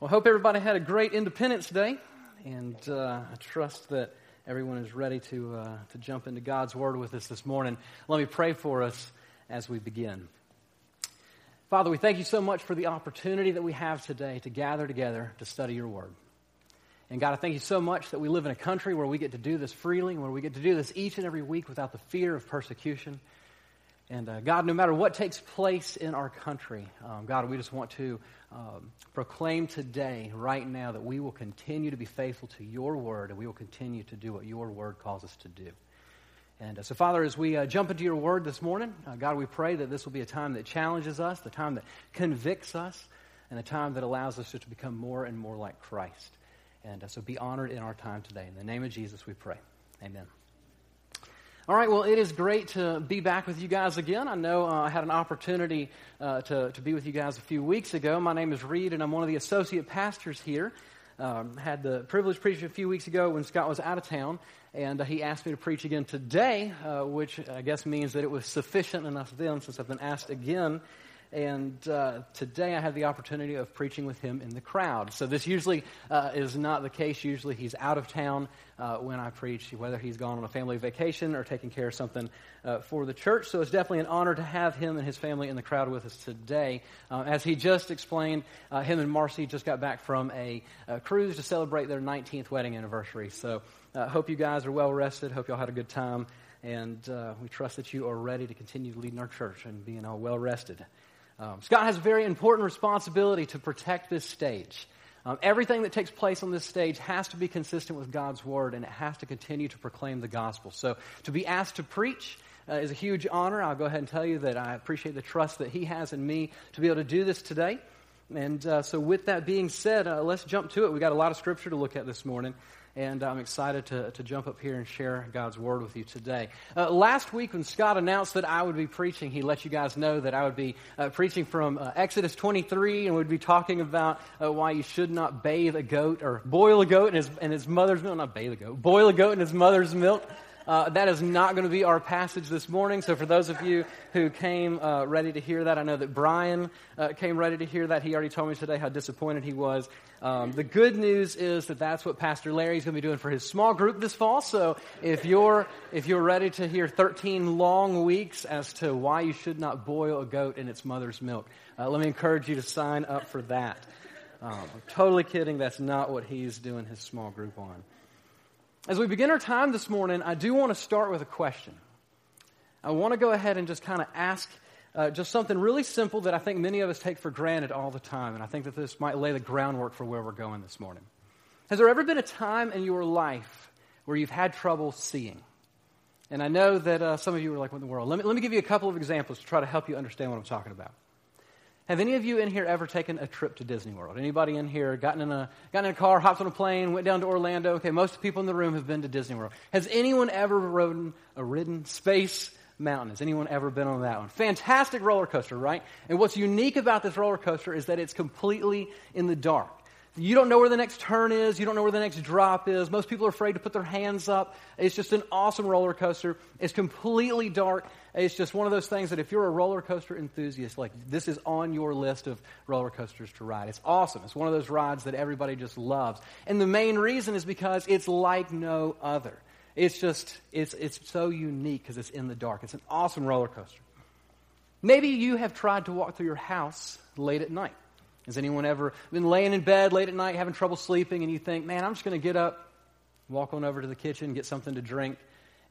Well, I hope everybody had a great Independence Day, and uh, I trust that everyone is ready to, uh, to jump into God's Word with us this morning. Let me pray for us as we begin. Father, we thank you so much for the opportunity that we have today to gather together to study your Word. And God, I thank you so much that we live in a country where we get to do this freely, where we get to do this each and every week without the fear of persecution. And uh, God, no matter what takes place in our country, um, God, we just want to um, proclaim today, right now, that we will continue to be faithful to your word and we will continue to do what your word calls us to do. And uh, so, Father, as we uh, jump into your word this morning, uh, God, we pray that this will be a time that challenges us, the time that convicts us, and a time that allows us to become more and more like Christ. And uh, so be honored in our time today. In the name of Jesus, we pray. Amen. All right, well, it is great to be back with you guys again. I know uh, I had an opportunity uh, to, to be with you guys a few weeks ago. My name is Reed, and I'm one of the associate pastors here. Um, had the privilege of preaching a few weeks ago when Scott was out of town, and uh, he asked me to preach again today, uh, which I guess means that it was sufficient enough then since I've been asked again. And uh, today I had the opportunity of preaching with him in the crowd. So this usually uh, is not the case. Usually he's out of town uh, when I preach, whether he's gone on a family vacation or taking care of something uh, for the church. So it's definitely an honor to have him and his family in the crowd with us today. Uh, as he just explained, uh, him and Marcy just got back from a, a, cruise to celebrate their 19th wedding anniversary. So I hope you guys are well rested. Hope y'all had a good time. And we trust that you are ready to continue leading our church and being all well rested. Um, Scott has a very important responsibility to protect this stage. Um, everything that takes place on this stage has to be consistent with God's word, and it has to continue to proclaim the gospel. So, to be asked to preach uh, is a huge honor. I'll go ahead and tell you that I appreciate the trust that he has in me to be able to do this today. And uh, so, with that being said, uh, let's jump to it. We've got a lot of scripture to look at this morning and I'm excited to, to jump up here and share God's word with you today. Uh, last week, when Scott announced that I would be preaching, he let you guys know that I would be uh, preaching from uh, Exodus 23 and we'd be talking about uh, why you should not bathe a goat or boil a goat in his, in his mother's milk, not bathe a goat, boil a goat in his mother's milk. Uh, that is not going to be our passage this morning. So, for those of you who came uh, ready to hear that, I know that Brian uh, came ready to hear that. He already told me today how disappointed he was. Um, the good news is that that's what Pastor Larry's going to be doing for his small group this fall. So, if you're if you're ready to hear 13 long weeks as to why you should not boil a goat in its mother's milk, uh, let me encourage you to sign up for that. Um, I'm totally kidding. That's not what he's doing his small group on. As we begin our time this morning, I do want to start with a question. I want to go ahead and just kind of ask uh, just something really simple that I think many of us take for granted all the time, and I think that this might lay the groundwork for where we're going this morning. Has there ever been a time in your life where you've had trouble seeing? And I know that uh, some of you are like, what in the world? Let me, let me give you a couple of examples to try to help you understand what I'm talking about. Have any of you in here ever taken a trip to Disney World? Anybody in here gotten in a gotten in a car, hopped on a plane, went down to Orlando? Okay, most people in the room have been to Disney World. Has anyone ever ridden a ridden Space Mountain? Has anyone ever been on that one? Fantastic roller coaster, right? And what's unique about this roller coaster is that it's completely in the dark. You don't know where the next turn is. You don't know where the next drop is. Most people are afraid to put their hands up. It's just an awesome roller coaster. It's completely dark. It's just one of those things that if you're a roller coaster enthusiast, like this is on your list of roller coasters to ride. It's awesome. It's one of those rides that everybody just loves. And the main reason is because it's like no other. It's just, it's, it's so unique because it's in the dark. It's an awesome roller coaster. Maybe you have tried to walk through your house late at night. Has anyone ever been laying in bed late at night having trouble sleeping and you think, man, I'm just going to get up, walk on over to the kitchen, get something to drink,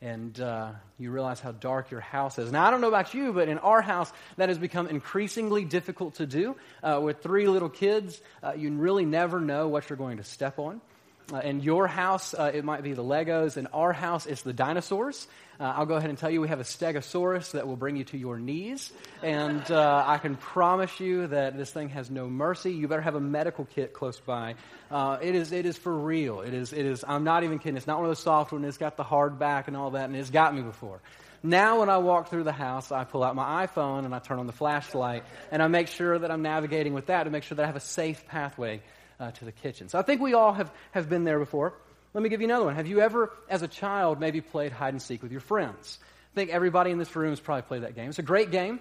and uh, you realize how dark your house is. Now, I don't know about you, but in our house, that has become increasingly difficult to do. Uh, with three little kids, uh, you really never know what you're going to step on. Uh, in your house, uh, it might be the Legos. In our house, it's the dinosaurs. Uh, I'll go ahead and tell you we have a stegosaurus that will bring you to your knees. And uh, I can promise you that this thing has no mercy. You better have a medical kit close by. Uh, it, is, it is for real. It is, it is, I'm not even kidding. It's not one of those soft ones. It's got the hard back and all that, and it's got me before. Now, when I walk through the house, I pull out my iPhone and I turn on the flashlight, and I make sure that I'm navigating with that to make sure that I have a safe pathway uh, to the kitchen. So I think we all have, have been there before. Let me give you another one. Have you ever, as a child, maybe played hide and seek with your friends? I think everybody in this room has probably played that game. It's a great game.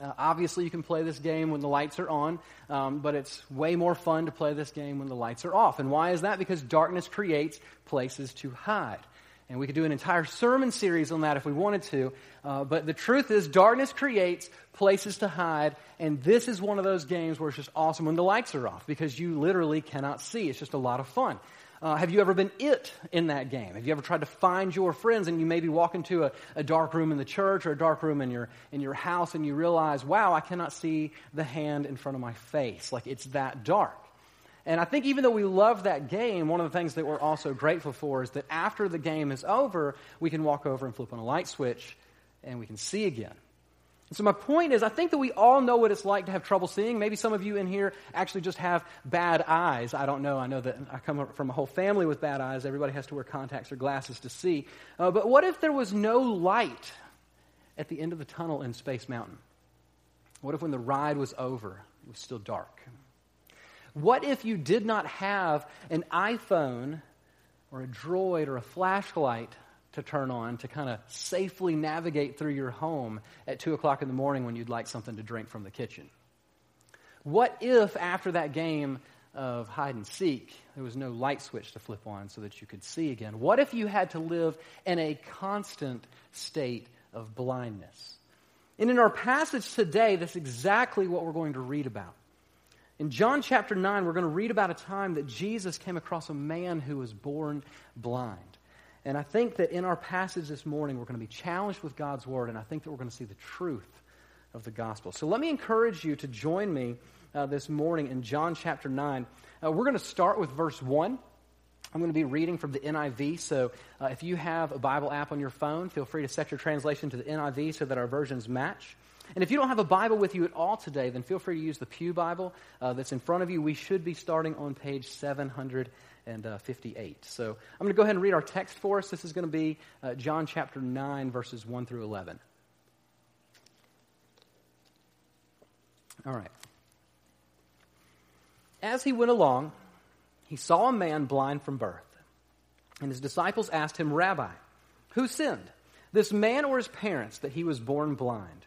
Uh, obviously, you can play this game when the lights are on, um, but it's way more fun to play this game when the lights are off. And why is that? Because darkness creates places to hide. And we could do an entire sermon series on that if we wanted to. Uh, but the truth is, darkness creates places to hide. And this is one of those games where it's just awesome when the lights are off because you literally cannot see. It's just a lot of fun. Uh, have you ever been it in that game? Have you ever tried to find your friends and you maybe walk into a, a dark room in the church or a dark room in your, in your house and you realize, wow, I cannot see the hand in front of my face. Like it's that dark. And I think even though we love that game, one of the things that we're also grateful for is that after the game is over, we can walk over and flip on a light switch and we can see again. So, my point is, I think that we all know what it's like to have trouble seeing. Maybe some of you in here actually just have bad eyes. I don't know. I know that I come from a whole family with bad eyes. Everybody has to wear contacts or glasses to see. Uh, but what if there was no light at the end of the tunnel in Space Mountain? What if when the ride was over, it was still dark? What if you did not have an iPhone or a droid or a flashlight to turn on to kind of safely navigate through your home at 2 o'clock in the morning when you'd like something to drink from the kitchen? What if after that game of hide and seek, there was no light switch to flip on so that you could see again? What if you had to live in a constant state of blindness? And in our passage today, that's exactly what we're going to read about. In John chapter 9, we're going to read about a time that Jesus came across a man who was born blind. And I think that in our passage this morning, we're going to be challenged with God's word, and I think that we're going to see the truth of the gospel. So let me encourage you to join me uh, this morning in John chapter 9. Uh, we're going to start with verse 1. I'm going to be reading from the NIV, so uh, if you have a Bible app on your phone, feel free to set your translation to the NIV so that our versions match. And if you don't have a Bible with you at all today, then feel free to use the Pew Bible uh, that's in front of you. We should be starting on page 700 and uh, 58. So I'm going to go ahead and read our text for us. This is going to be uh, John chapter 9, verses 1 through 11. All right. As he went along, he saw a man blind from birth. And his disciples asked him, Rabbi, who sinned, this man or his parents, that he was born blind?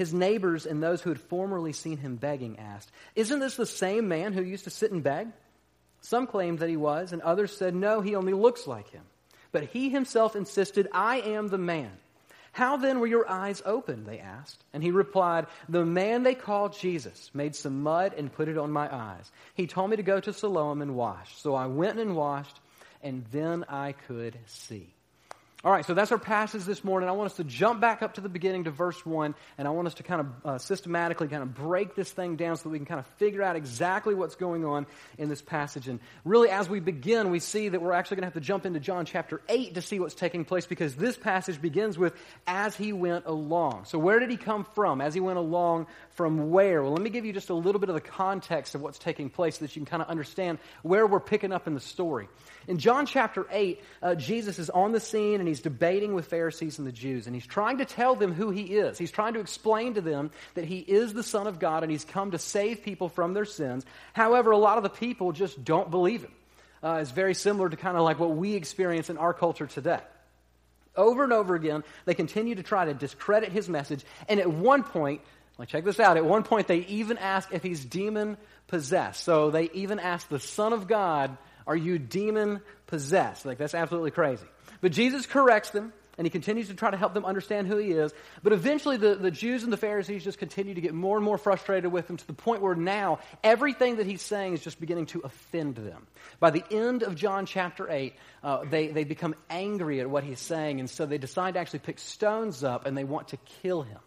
His neighbors and those who had formerly seen him begging asked, Isn't this the same man who used to sit and beg? Some claimed that he was, and others said, No, he only looks like him. But he himself insisted, I am the man. How then were your eyes opened? They asked. And he replied, The man they called Jesus made some mud and put it on my eyes. He told me to go to Siloam and wash. So I went and washed, and then I could see. All right, so that's our passage this morning. I want us to jump back up to the beginning to verse 1, and I want us to kind of uh, systematically kind of break this thing down so that we can kind of figure out exactly what's going on in this passage. And really, as we begin, we see that we're actually going to have to jump into John chapter 8 to see what's taking place because this passage begins with, as he went along. So, where did he come from? As he went along, from where? Well, let me give you just a little bit of the context of what's taking place so that you can kind of understand where we're picking up in the story. In John chapter 8, uh, Jesus is on the scene and he's debating with Pharisees and the Jews, and he's trying to tell them who he is. He's trying to explain to them that he is the Son of God and he's come to save people from their sins. However, a lot of the people just don't believe him. Uh, it's very similar to kind of like what we experience in our culture today. Over and over again, they continue to try to discredit his message, and at one point, like check this out, at one point they even ask if he's demon possessed. So they even ask the Son of God are you demon possessed? Like, that's absolutely crazy. But Jesus corrects them, and he continues to try to help them understand who he is. But eventually, the, the Jews and the Pharisees just continue to get more and more frustrated with him to the point where now everything that he's saying is just beginning to offend them. By the end of John chapter 8, uh, they, they become angry at what he's saying, and so they decide to actually pick stones up and they want to kill him.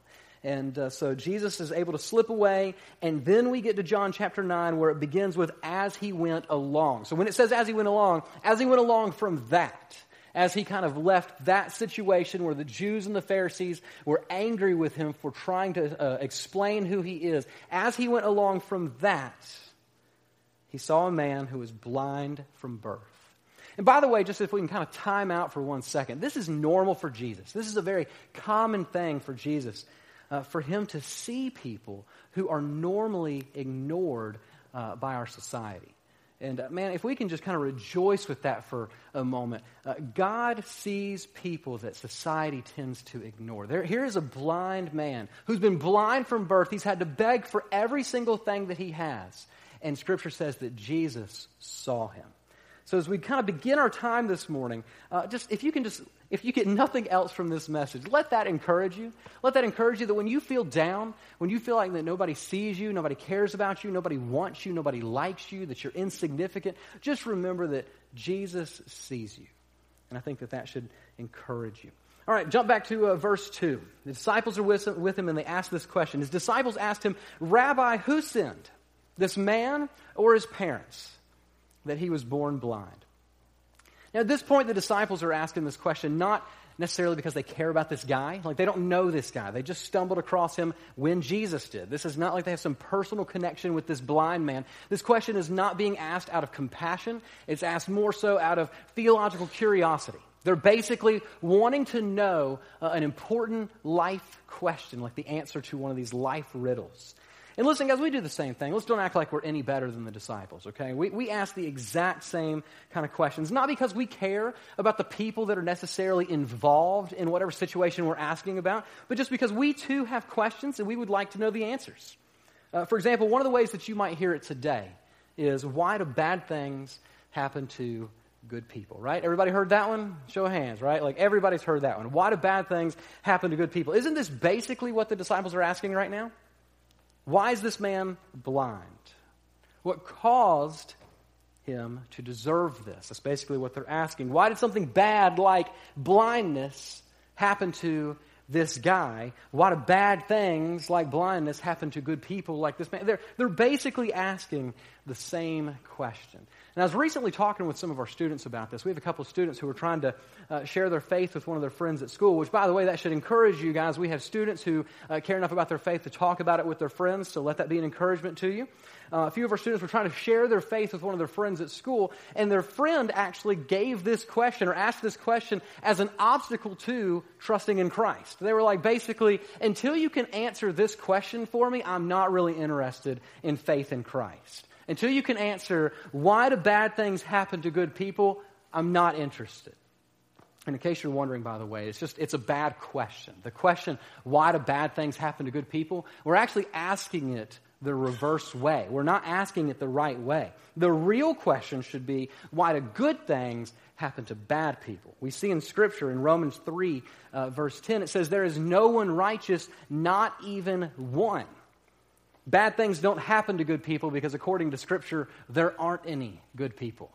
And uh, so Jesus is able to slip away. And then we get to John chapter 9 where it begins with as he went along. So when it says as he went along, as he went along from that, as he kind of left that situation where the Jews and the Pharisees were angry with him for trying to uh, explain who he is, as he went along from that, he saw a man who was blind from birth. And by the way, just if we can kind of time out for one second, this is normal for Jesus. This is a very common thing for Jesus, uh, for him to see people who are normally ignored uh, by our society. And uh, man, if we can just kind of rejoice with that for a moment, uh, God sees people that society tends to ignore. There, here is a blind man who's been blind from birth. He's had to beg for every single thing that he has. And Scripture says that Jesus saw him. So as we kind of begin our time this morning, uh, just if you can just if you get nothing else from this message, let that encourage you. Let that encourage you that when you feel down, when you feel like that nobody sees you, nobody cares about you, nobody wants you, nobody likes you, that you're insignificant, just remember that Jesus sees you. And I think that that should encourage you. All right, jump back to uh, verse 2. The disciples are with, with him and they ask this question. His disciples asked him, Rabbi, who sinned, this man or his parents, that he was born blind? Now, at this point, the disciples are asking this question not necessarily because they care about this guy. Like, they don't know this guy. They just stumbled across him when Jesus did. This is not like they have some personal connection with this blind man. This question is not being asked out of compassion, it's asked more so out of theological curiosity. They're basically wanting to know uh, an important life question, like the answer to one of these life riddles. And listen, guys, we do the same thing. Let's don't act like we're any better than the disciples, okay? We, we ask the exact same kind of questions, not because we care about the people that are necessarily involved in whatever situation we're asking about, but just because we too have questions and we would like to know the answers. Uh, for example, one of the ways that you might hear it today is why do bad things happen to good people, right? Everybody heard that one? Show of hands, right? Like everybody's heard that one. Why do bad things happen to good people? Isn't this basically what the disciples are asking right now? Why is this man blind? What caused him to deserve this? That's basically what they're asking. Why did something bad like blindness happen to this guy? Why do bad things like blindness happen to good people like this man? They're, they're basically asking the same question. And I was recently talking with some of our students about this. We have a couple of students who are trying to uh, share their faith with one of their friends at school, which, by the way, that should encourage you guys. We have students who uh, care enough about their faith to talk about it with their friends, so let that be an encouragement to you. Uh, a few of our students were trying to share their faith with one of their friends at school, and their friend actually gave this question or asked this question as an obstacle to trusting in Christ. They were like, basically, until you can answer this question for me, I'm not really interested in faith in Christ. Until you can answer, why do bad things happen to good people? I'm not interested. And in case you're wondering, by the way, it's just, it's a bad question. The question, why do bad things happen to good people? We're actually asking it the reverse way. We're not asking it the right way. The real question should be, why do good things happen to bad people? We see in Scripture, in Romans 3, uh, verse 10, it says, There is no one righteous, not even one. Bad things don't happen to good people because, according to Scripture, there aren't any good people.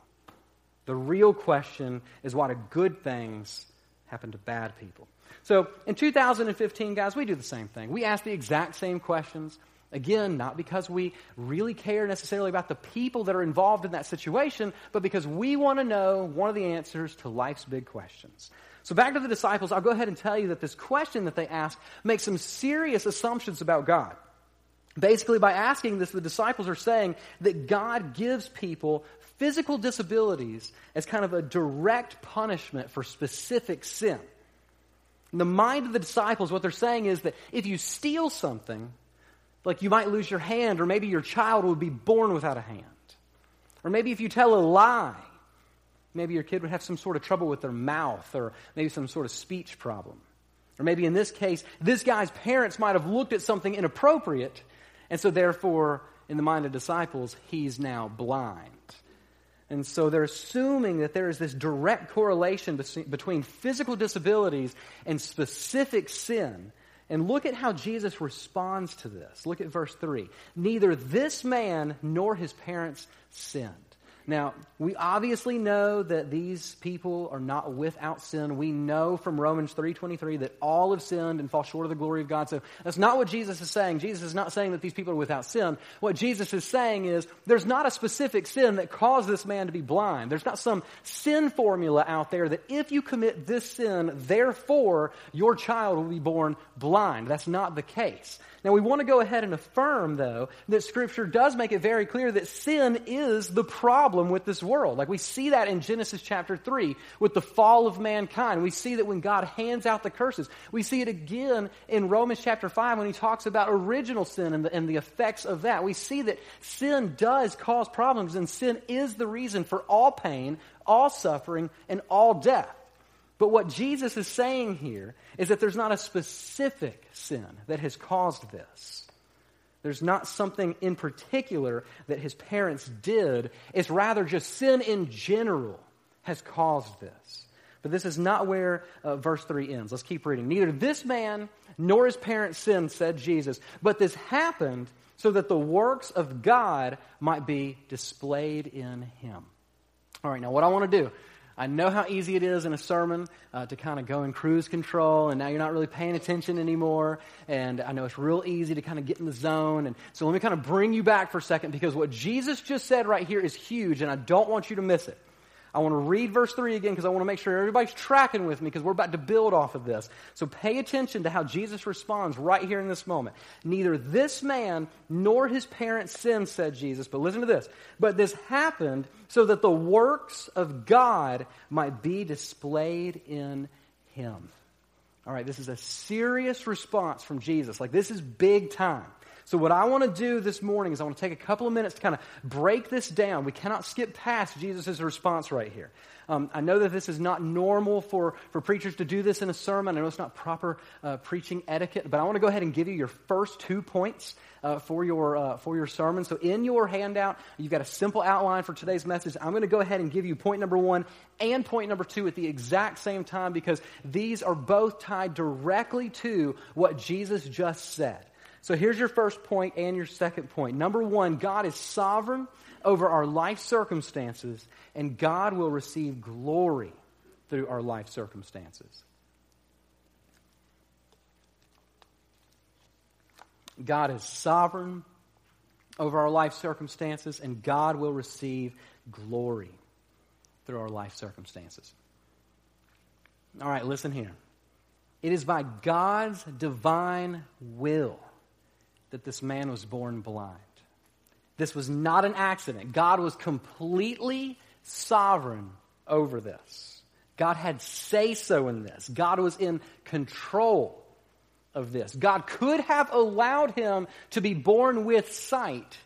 The real question is why do good things happen to bad people? So, in 2015, guys, we do the same thing. We ask the exact same questions. Again, not because we really care necessarily about the people that are involved in that situation, but because we want to know one of the answers to life's big questions. So, back to the disciples, I'll go ahead and tell you that this question that they ask makes some serious assumptions about God. Basically, by asking this, the disciples are saying that God gives people physical disabilities as kind of a direct punishment for specific sin. In the mind of the disciples, what they're saying is that if you steal something, like you might lose your hand, or maybe your child would be born without a hand. Or maybe if you tell a lie, maybe your kid would have some sort of trouble with their mouth, or maybe some sort of speech problem. Or maybe in this case, this guy's parents might have looked at something inappropriate and so, therefore, in the mind of disciples, he's now blind. And so they're assuming that there is this direct correlation between physical disabilities and specific sin. And look at how Jesus responds to this. Look at verse 3. Neither this man nor his parents sinned. Now, we obviously know that these people are not without sin. We know from Romans 3:23 that all have sinned and fall short of the glory of God. So that's not what Jesus is saying. Jesus is not saying that these people are without sin. What Jesus is saying is there's not a specific sin that caused this man to be blind. There's not some sin formula out there that if you commit this sin, therefore your child will be born blind. That's not the case. Now, we want to go ahead and affirm, though, that Scripture does make it very clear that sin is the problem with this world. Like we see that in Genesis chapter 3 with the fall of mankind. We see that when God hands out the curses. We see it again in Romans chapter 5 when he talks about original sin and the, and the effects of that. We see that sin does cause problems, and sin is the reason for all pain, all suffering, and all death. But what Jesus is saying here is that there's not a specific sin that has caused this. There's not something in particular that his parents did. It's rather just sin in general has caused this. But this is not where uh, verse 3 ends. Let's keep reading. Neither this man nor his parents sinned, said Jesus, but this happened so that the works of God might be displayed in him. All right, now what I want to do I know how easy it is in a sermon uh, to kind of go in cruise control, and now you're not really paying attention anymore. And I know it's real easy to kind of get in the zone. And so let me kind of bring you back for a second because what Jesus just said right here is huge, and I don't want you to miss it. I want to read verse 3 again because I want to make sure everybody's tracking with me because we're about to build off of this. So pay attention to how Jesus responds right here in this moment. Neither this man nor his parents sinned, said Jesus. But listen to this. But this happened so that the works of God might be displayed in him. All right, this is a serious response from Jesus. Like, this is big time. So, what I want to do this morning is I want to take a couple of minutes to kind of break this down. We cannot skip past Jesus' response right here. Um, I know that this is not normal for, for preachers to do this in a sermon. I know it's not proper uh, preaching etiquette, but I want to go ahead and give you your first two points uh, for, your, uh, for your sermon. So, in your handout, you've got a simple outline for today's message. I'm going to go ahead and give you point number one and point number two at the exact same time because these are both tied directly to what Jesus just said. So here's your first point and your second point. Number one, God is sovereign over our life circumstances, and God will receive glory through our life circumstances. God is sovereign over our life circumstances, and God will receive glory through our life circumstances. All right, listen here. It is by God's divine will that this man was born blind. This was not an accident. God was completely sovereign over this. God had say so in this. God was in control of this. God could have allowed him to be born with sight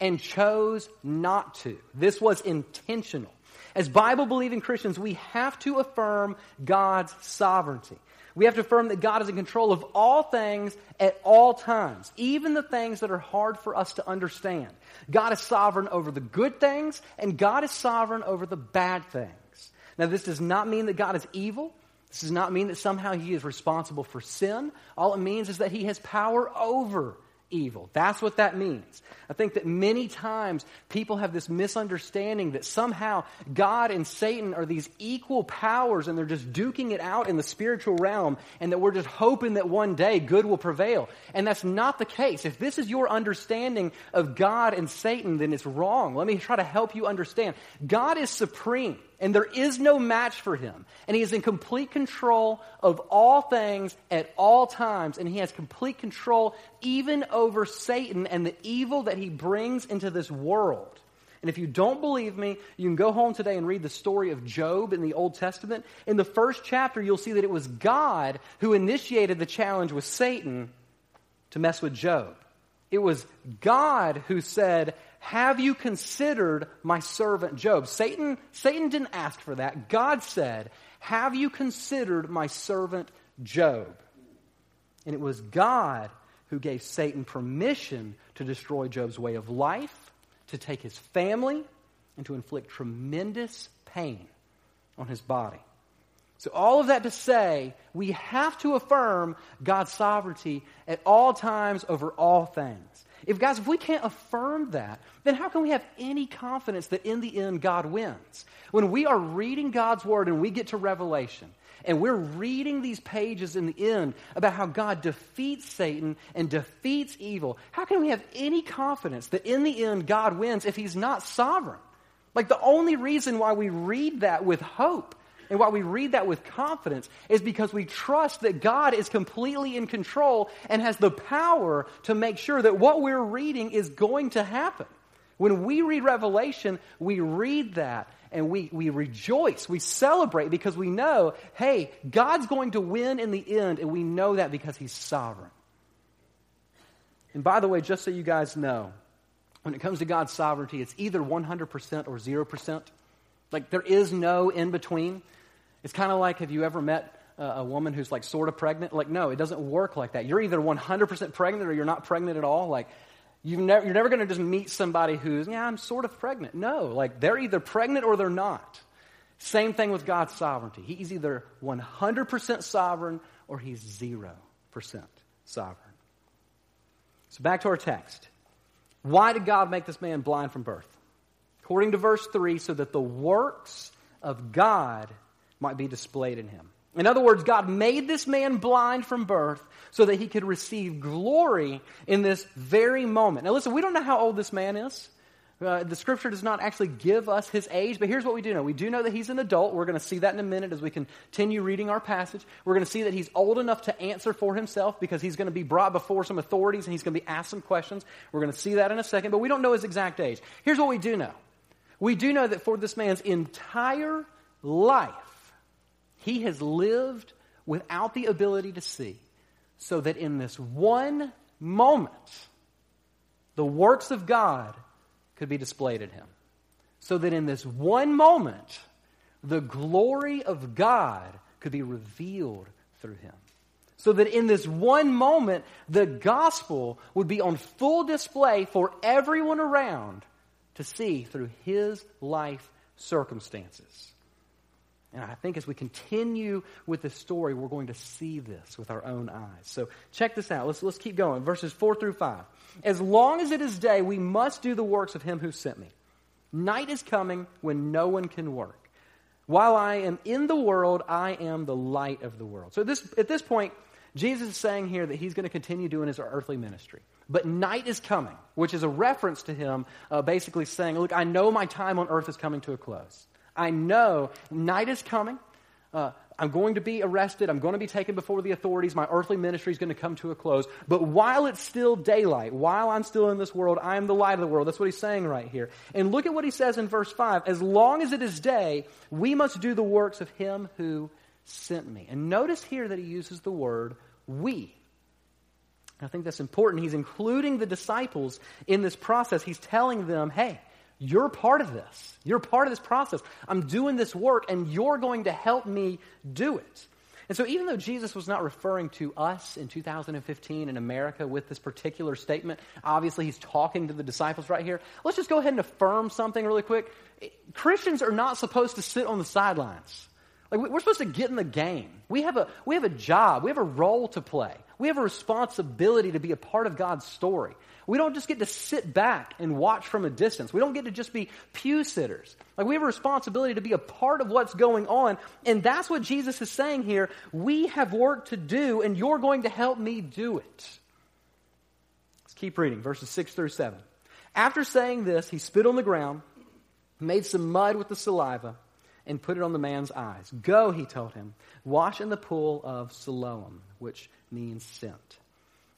and chose not to. This was intentional. As Bible believing Christians, we have to affirm God's sovereignty. We have to affirm that God is in control of all things at all times, even the things that are hard for us to understand. God is sovereign over the good things, and God is sovereign over the bad things. Now, this does not mean that God is evil. This does not mean that somehow he is responsible for sin. All it means is that he has power over evil. That's what that means. I think that many times people have this misunderstanding that somehow God and Satan are these equal powers and they're just duking it out in the spiritual realm and that we're just hoping that one day good will prevail. And that's not the case. If this is your understanding of God and Satan, then it's wrong. Let me try to help you understand. God is supreme and there is no match for him. And he is in complete control of all things at all times, and he has complete control even over Satan and the evil that he brings into this world. And if you don't believe me, you can go home today and read the story of Job in the Old Testament. In the first chapter, you'll see that it was God who initiated the challenge with Satan to mess with Job. It was God who said, have you considered my servant Job? Satan, Satan didn't ask for that. God said, Have you considered my servant Job? And it was God who gave Satan permission to destroy Job's way of life, to take his family, and to inflict tremendous pain on his body. So, all of that to say, we have to affirm God's sovereignty at all times over all things. If, guys, if we can't affirm that, then how can we have any confidence that in the end God wins? When we are reading God's Word and we get to Revelation, and we're reading these pages in the end about how God defeats Satan and defeats evil, how can we have any confidence that in the end God wins if He's not sovereign? Like the only reason why we read that with hope and why we read that with confidence is because we trust that God is completely in control and has the power to make sure that what we're reading is going to happen. When we read Revelation, we read that and we, we rejoice, we celebrate because we know, hey, God's going to win in the end, and we know that because He's sovereign. And by the way, just so you guys know, when it comes to God's sovereignty, it's either 100% or 0%. Like there is no in between. It's kind of like have you ever met a woman who's like sort of pregnant? Like, no, it doesn't work like that. You're either 100% pregnant or you're not pregnant at all. Like, you never, you're never going to just meet somebody who's, yeah, I'm sort of pregnant. No, like they're either pregnant or they're not. Same thing with God's sovereignty. He's either 100% sovereign or he's 0% sovereign. So back to our text. Why did God make this man blind from birth? According to verse 3, so that the works of God might be displayed in him. In other words, God made this man blind from birth so that he could receive glory in this very moment. Now, listen, we don't know how old this man is. Uh, the scripture does not actually give us his age, but here's what we do know. We do know that he's an adult. We're going to see that in a minute as we continue reading our passage. We're going to see that he's old enough to answer for himself because he's going to be brought before some authorities and he's going to be asked some questions. We're going to see that in a second, but we don't know his exact age. Here's what we do know we do know that for this man's entire life, he has lived without the ability to see, so that in this one moment, the works of God could be displayed in him. So that in this one moment, the glory of God could be revealed through him. So that in this one moment, the gospel would be on full display for everyone around to see through his life circumstances. And I think as we continue with the story, we're going to see this with our own eyes. So check this out. Let's, let's keep going. Verses 4 through 5. As long as it is day, we must do the works of him who sent me. Night is coming when no one can work. While I am in the world, I am the light of the world. So this, at this point, Jesus is saying here that he's going to continue doing his earthly ministry. But night is coming, which is a reference to him uh, basically saying, Look, I know my time on earth is coming to a close. I know night is coming. Uh, I'm going to be arrested. I'm going to be taken before the authorities. My earthly ministry is going to come to a close. But while it's still daylight, while I'm still in this world, I am the light of the world. That's what he's saying right here. And look at what he says in verse 5. As long as it is day, we must do the works of him who sent me. And notice here that he uses the word we. I think that's important. He's including the disciples in this process. He's telling them, hey, you're part of this. You're part of this process. I'm doing this work, and you're going to help me do it. And so, even though Jesus was not referring to us in 2015 in America with this particular statement, obviously he's talking to the disciples right here. Let's just go ahead and affirm something really quick. Christians are not supposed to sit on the sidelines. Like we're supposed to get in the game. We have a we have a job. We have a role to play. We have a responsibility to be a part of God's story. We don't just get to sit back and watch from a distance. We don't get to just be pew sitters. Like we have a responsibility to be a part of what's going on. And that's what Jesus is saying here. We have work to do, and you're going to help me do it. Let's keep reading, verses 6 through 7. After saying this, he spit on the ground, made some mud with the saliva, and put it on the man's eyes. Go, he told him, wash in the pool of Siloam, which means sent.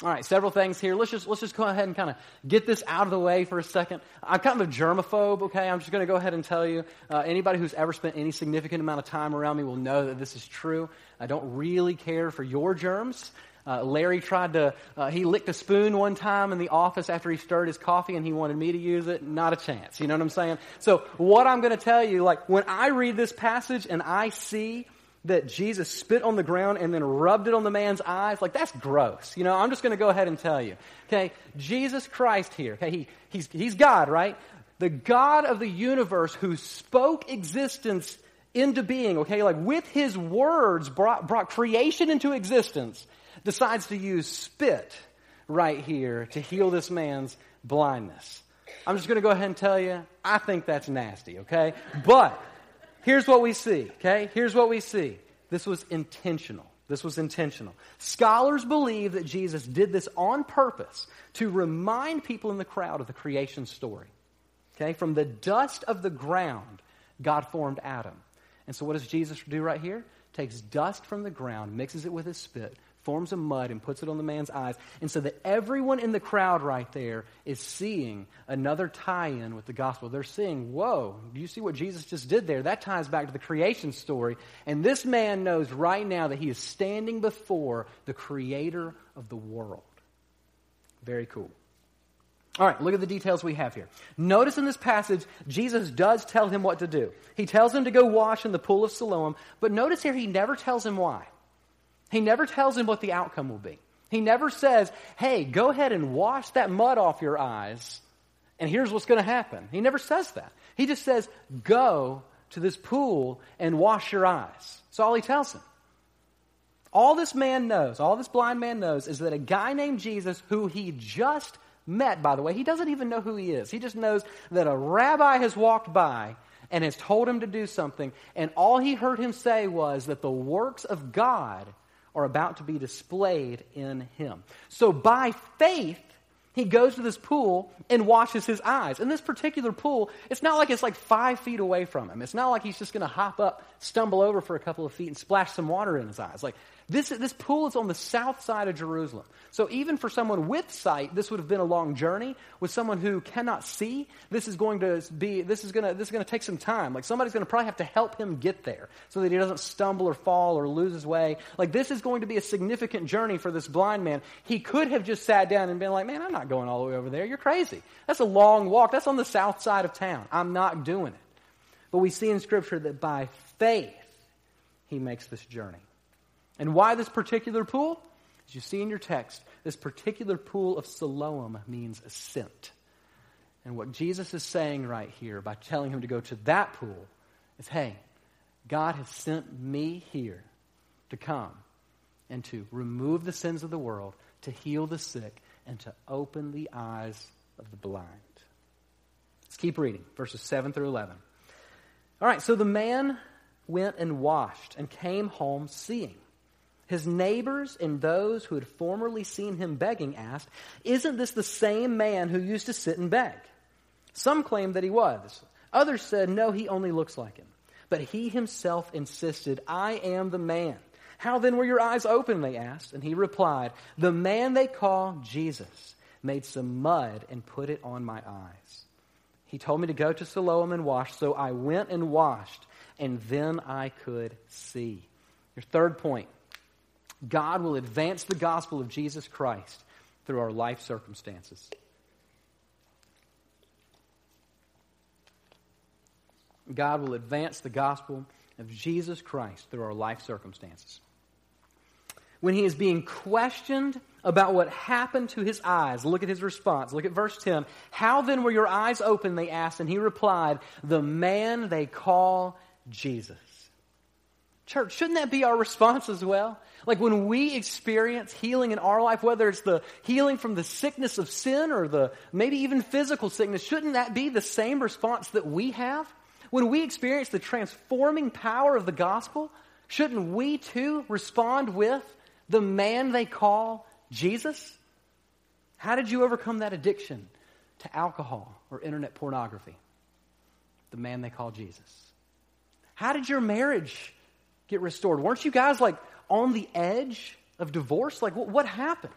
All right, several things here. Let's just let's just go ahead and kind of get this out of the way for a second. I'm kind of a germaphobe. Okay, I'm just going to go ahead and tell you. Uh, anybody who's ever spent any significant amount of time around me will know that this is true. I don't really care for your germs. Uh, Larry tried to, uh, he licked a spoon one time in the office after he stirred his coffee and he wanted me to use it. Not a chance. You know what I'm saying? So, what I'm going to tell you, like, when I read this passage and I see that Jesus spit on the ground and then rubbed it on the man's eyes, like that's gross. You know, I'm just going to go ahead and tell you. Okay, Jesus Christ here, okay, he, he's, he's God, right? The God of the universe who spoke existence into being, okay, like with his words brought, brought creation into existence, decides to use spit right here to heal this man's blindness. I'm just going to go ahead and tell you, I think that's nasty, okay? But here's what we see, okay? Here's what we see. This was intentional. This was intentional. Scholars believe that Jesus did this on purpose to remind people in the crowd of the creation story. Okay? From the dust of the ground, God formed Adam. And so what does Jesus do right here? Takes dust from the ground, mixes it with his spit, forms of mud and puts it on the man's eyes. And so that everyone in the crowd right there is seeing another tie in with the gospel. They're seeing, whoa, do you see what Jesus just did there? That ties back to the creation story. And this man knows right now that he is standing before the creator of the world. Very cool. All right, look at the details we have here. Notice in this passage, Jesus does tell him what to do. He tells him to go wash in the pool of Siloam, but notice here he never tells him why. He never tells him what the outcome will be. He never says, hey, go ahead and wash that mud off your eyes, and here's what's going to happen. He never says that. He just says, go to this pool and wash your eyes. That's all he tells him. All this man knows, all this blind man knows, is that a guy named Jesus, who he just met, by the way, he doesn't even know who he is. He just knows that a rabbi has walked by and has told him to do something, and all he heard him say was that the works of God are about to be displayed in him. So by faith, he goes to this pool and washes his eyes. In this particular pool, it's not like it's like five feet away from him. It's not like he's just going to hop up, stumble over for a couple of feet, and splash some water in his eyes. Like this, this pool is on the south side of Jerusalem. So even for someone with sight, this would have been a long journey. With someone who cannot see, this is going to be this is going to this is going to take some time. Like somebody's going to probably have to help him get there so that he doesn't stumble or fall or lose his way. Like this is going to be a significant journey for this blind man. He could have just sat down and been like, "Man, I'm not going all the way over there. You're crazy. That's a long walk. That's on the south side of town. I'm not doing it." But we see in scripture that by faith he makes this journey. And why this particular pool? As you see in your text, this particular pool of Siloam means ascent. And what Jesus is saying right here by telling him to go to that pool is hey, God has sent me here to come and to remove the sins of the world, to heal the sick, and to open the eyes of the blind. Let's keep reading, verses 7 through 11. All right, so the man went and washed and came home seeing. His neighbors and those who had formerly seen him begging asked, Isn't this the same man who used to sit and beg? Some claimed that he was. Others said, No, he only looks like him. But he himself insisted, I am the man. How then were your eyes open? They asked. And he replied, The man they call Jesus made some mud and put it on my eyes. He told me to go to Siloam and wash, so I went and washed, and then I could see. Your third point God will advance the gospel of Jesus Christ through our life circumstances. God will advance the gospel of Jesus Christ through our life circumstances. When he is being questioned about what happened to his eyes, look at his response. Look at verse 10. How then were your eyes open? They asked, and he replied, The man they call Jesus. Church, shouldn't that be our response as well? Like when we experience healing in our life, whether it's the healing from the sickness of sin or the maybe even physical sickness, shouldn't that be the same response that we have? When we experience the transforming power of the gospel, shouldn't we too respond with the man they call Jesus? How did you overcome that addiction to alcohol or internet pornography? The man they call Jesus. How did your marriage get restored? Weren't you guys like on the edge of divorce? Like, what, what happened?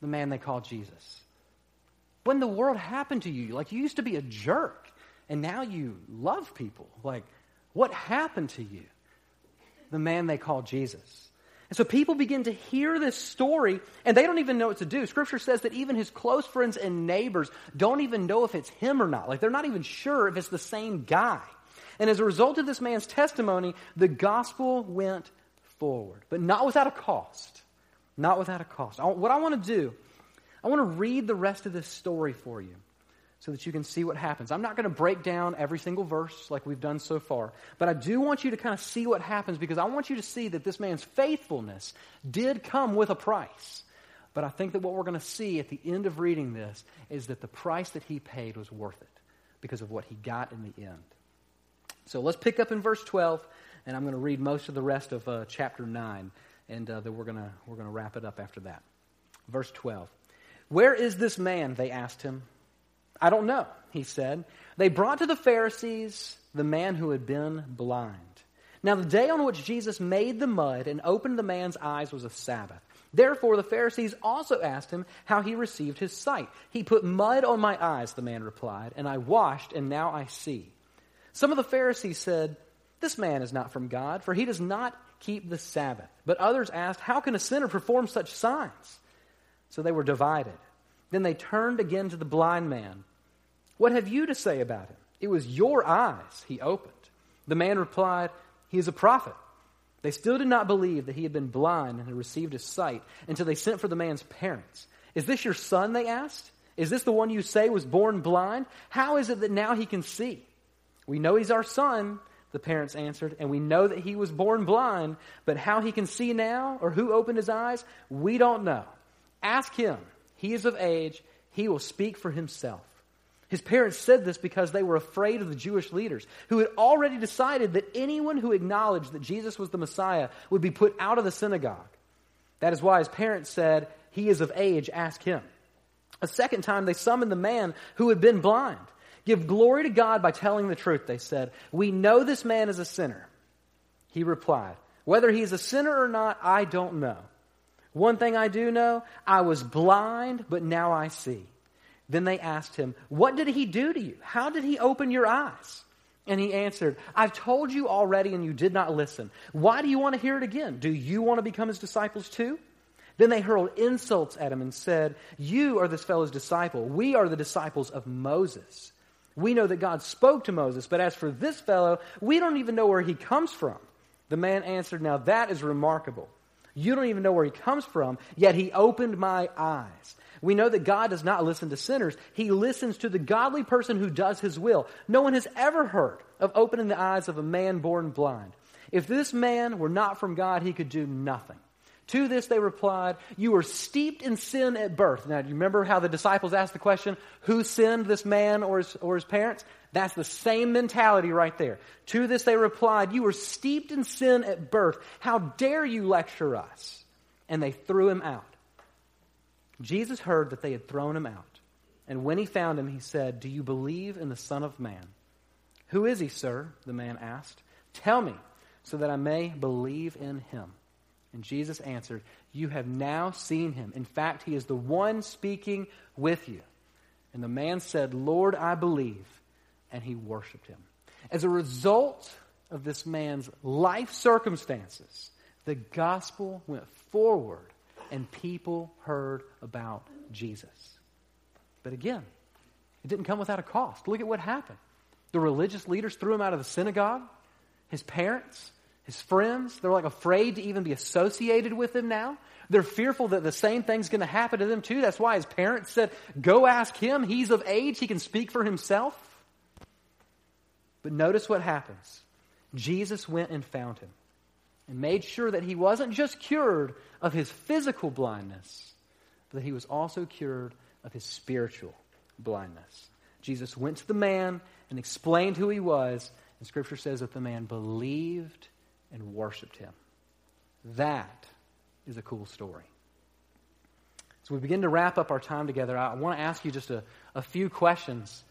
The man they call Jesus. When the world happened to you, like you used to be a jerk and now you love people. Like, what happened to you? The man they call Jesus. And so people begin to hear this story and they don't even know what to do. Scripture says that even his close friends and neighbors don't even know if it's him or not. Like they're not even sure if it's the same guy. And as a result of this man's testimony, the gospel went forward, but not without a cost. Not without a cost. what I want to do, I want to read the rest of this story for you so that you can see what happens. I'm not going to break down every single verse like we've done so far, but I do want you to kind of see what happens because I want you to see that this man's faithfulness did come with a price. But I think that what we're going to see at the end of reading this is that the price that he paid was worth it because of what he got in the end. So let's pick up in verse 12, and I'm going to read most of the rest of uh, chapter 9, and uh, then we're going we're going to wrap it up after that. Verse 12. Where is this man? They asked him. I don't know, he said. They brought to the Pharisees the man who had been blind. Now, the day on which Jesus made the mud and opened the man's eyes was a Sabbath. Therefore, the Pharisees also asked him how he received his sight. He put mud on my eyes, the man replied, and I washed, and now I see. Some of the Pharisees said, This man is not from God, for he does not keep the Sabbath. But others asked, How can a sinner perform such signs? So they were divided. Then they turned again to the blind man. What have you to say about him? It was your eyes he opened. The man replied, He is a prophet. They still did not believe that he had been blind and had received his sight until they sent for the man's parents. Is this your son? They asked. Is this the one you say was born blind? How is it that now he can see? We know he's our son, the parents answered, and we know that he was born blind, but how he can see now or who opened his eyes, we don't know. Ask him. He is of age, he will speak for himself. His parents said this because they were afraid of the Jewish leaders, who had already decided that anyone who acknowledged that Jesus was the Messiah would be put out of the synagogue. That is why his parents said, He is of age, ask him. A second time, they summoned the man who had been blind. Give glory to God by telling the truth, they said. We know this man is a sinner. He replied, Whether he is a sinner or not, I don't know. One thing I do know I was blind, but now I see. Then they asked him, What did he do to you? How did he open your eyes? And he answered, I've told you already and you did not listen. Why do you want to hear it again? Do you want to become his disciples too? Then they hurled insults at him and said, You are this fellow's disciple. We are the disciples of Moses. We know that God spoke to Moses, but as for this fellow, we don't even know where he comes from. The man answered, Now that is remarkable. You don't even know where he comes from, yet he opened my eyes. We know that God does not listen to sinners. He listens to the godly person who does his will. No one has ever heard of opening the eyes of a man born blind. If this man were not from God, he could do nothing. To this they replied, You were steeped in sin at birth. Now, do you remember how the disciples asked the question, Who sinned, this man or his, or his parents? That's the same mentality right there. To this they replied, You were steeped in sin at birth. How dare you lecture us? And they threw him out. Jesus heard that they had thrown him out. And when he found him, he said, Do you believe in the Son of Man? Who is he, sir? The man asked. Tell me, so that I may believe in him. And Jesus answered, You have now seen him. In fact, he is the one speaking with you. And the man said, Lord, I believe. And he worshiped him. As a result of this man's life circumstances, the gospel went forward and people heard about Jesus. But again, it didn't come without a cost. Look at what happened. The religious leaders threw him out of the synagogue. His parents, his friends, they're like afraid to even be associated with him now. They're fearful that the same thing's going to happen to them too. That's why his parents said, Go ask him. He's of age, he can speak for himself. But notice what happens. Jesus went and found him and made sure that he wasn't just cured of his physical blindness, but that he was also cured of his spiritual blindness. Jesus went to the man and explained who he was, and Scripture says that the man believed and worshiped him. That is a cool story. As we begin to wrap up our time together, I want to ask you just a, a few questions.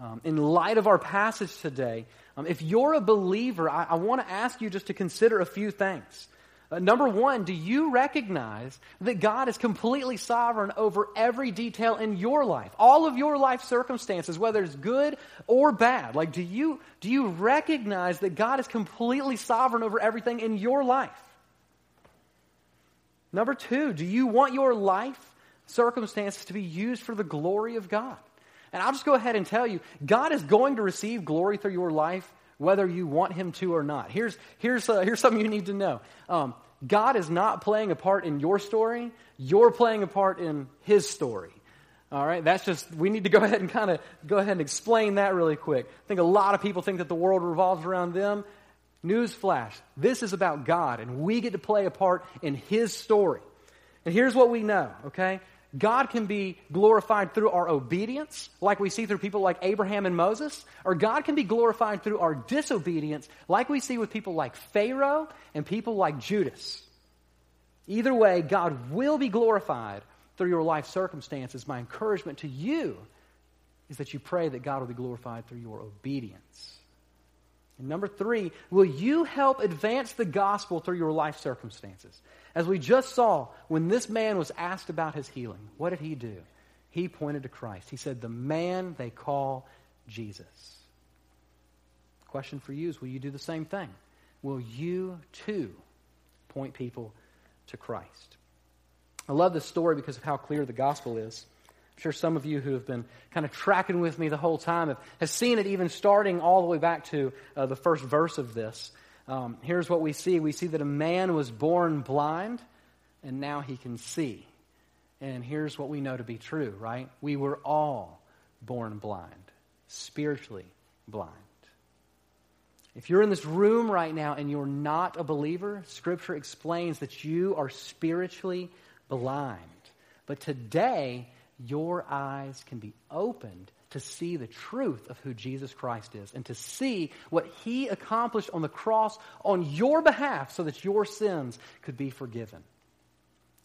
Um, in light of our passage today, um, if you're a believer, I, I want to ask you just to consider a few things. Uh, number one, do you recognize that God is completely sovereign over every detail in your life? All of your life circumstances, whether it's good or bad. Like, do you, do you recognize that God is completely sovereign over everything in your life? Number two, do you want your life circumstances to be used for the glory of God? And I'll just go ahead and tell you God is going to receive glory through your life whether you want Him to or not. Here's, here's, uh, here's something you need to know um, God is not playing a part in your story, you're playing a part in His story. All right, that's just, we need to go ahead and kind of go ahead and explain that really quick. I think a lot of people think that the world revolves around them. Newsflash, this is about God, and we get to play a part in His story. And here's what we know, okay? God can be glorified through our obedience, like we see through people like Abraham and Moses, or God can be glorified through our disobedience, like we see with people like Pharaoh and people like Judas. Either way, God will be glorified through your life circumstances. My encouragement to you is that you pray that God will be glorified through your obedience. And number three, will you help advance the gospel through your life circumstances? As we just saw, when this man was asked about his healing, what did he do? He pointed to Christ. He said, The man they call Jesus. Question for you is will you do the same thing? Will you too point people to Christ? I love this story because of how clear the gospel is. I'm sure some of you who have been kind of tracking with me the whole time have, have seen it even starting all the way back to uh, the first verse of this. Um, here's what we see we see that a man was born blind, and now he can see. And here's what we know to be true, right? We were all born blind, spiritually blind. If you're in this room right now and you're not a believer, Scripture explains that you are spiritually blind. But today, your eyes can be opened to see the truth of who Jesus Christ is and to see what he accomplished on the cross on your behalf so that your sins could be forgiven.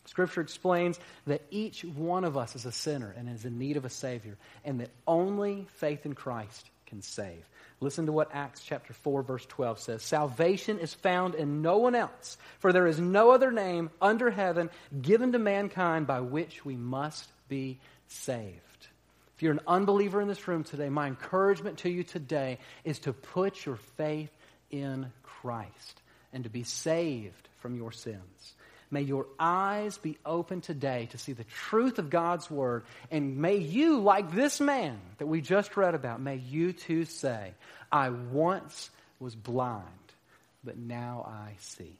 Scripture explains that each one of us is a sinner and is in need of a Savior, and that only faith in Christ can save. Listen to what Acts chapter 4 verse 12 says. Salvation is found in no one else, for there is no other name under heaven given to mankind by which we must be saved. If you're an unbeliever in this room today, my encouragement to you today is to put your faith in Christ and to be saved from your sins. May your eyes be open today to see the truth of God's Word. And may you, like this man that we just read about, may you too say, I once was blind, but now I see.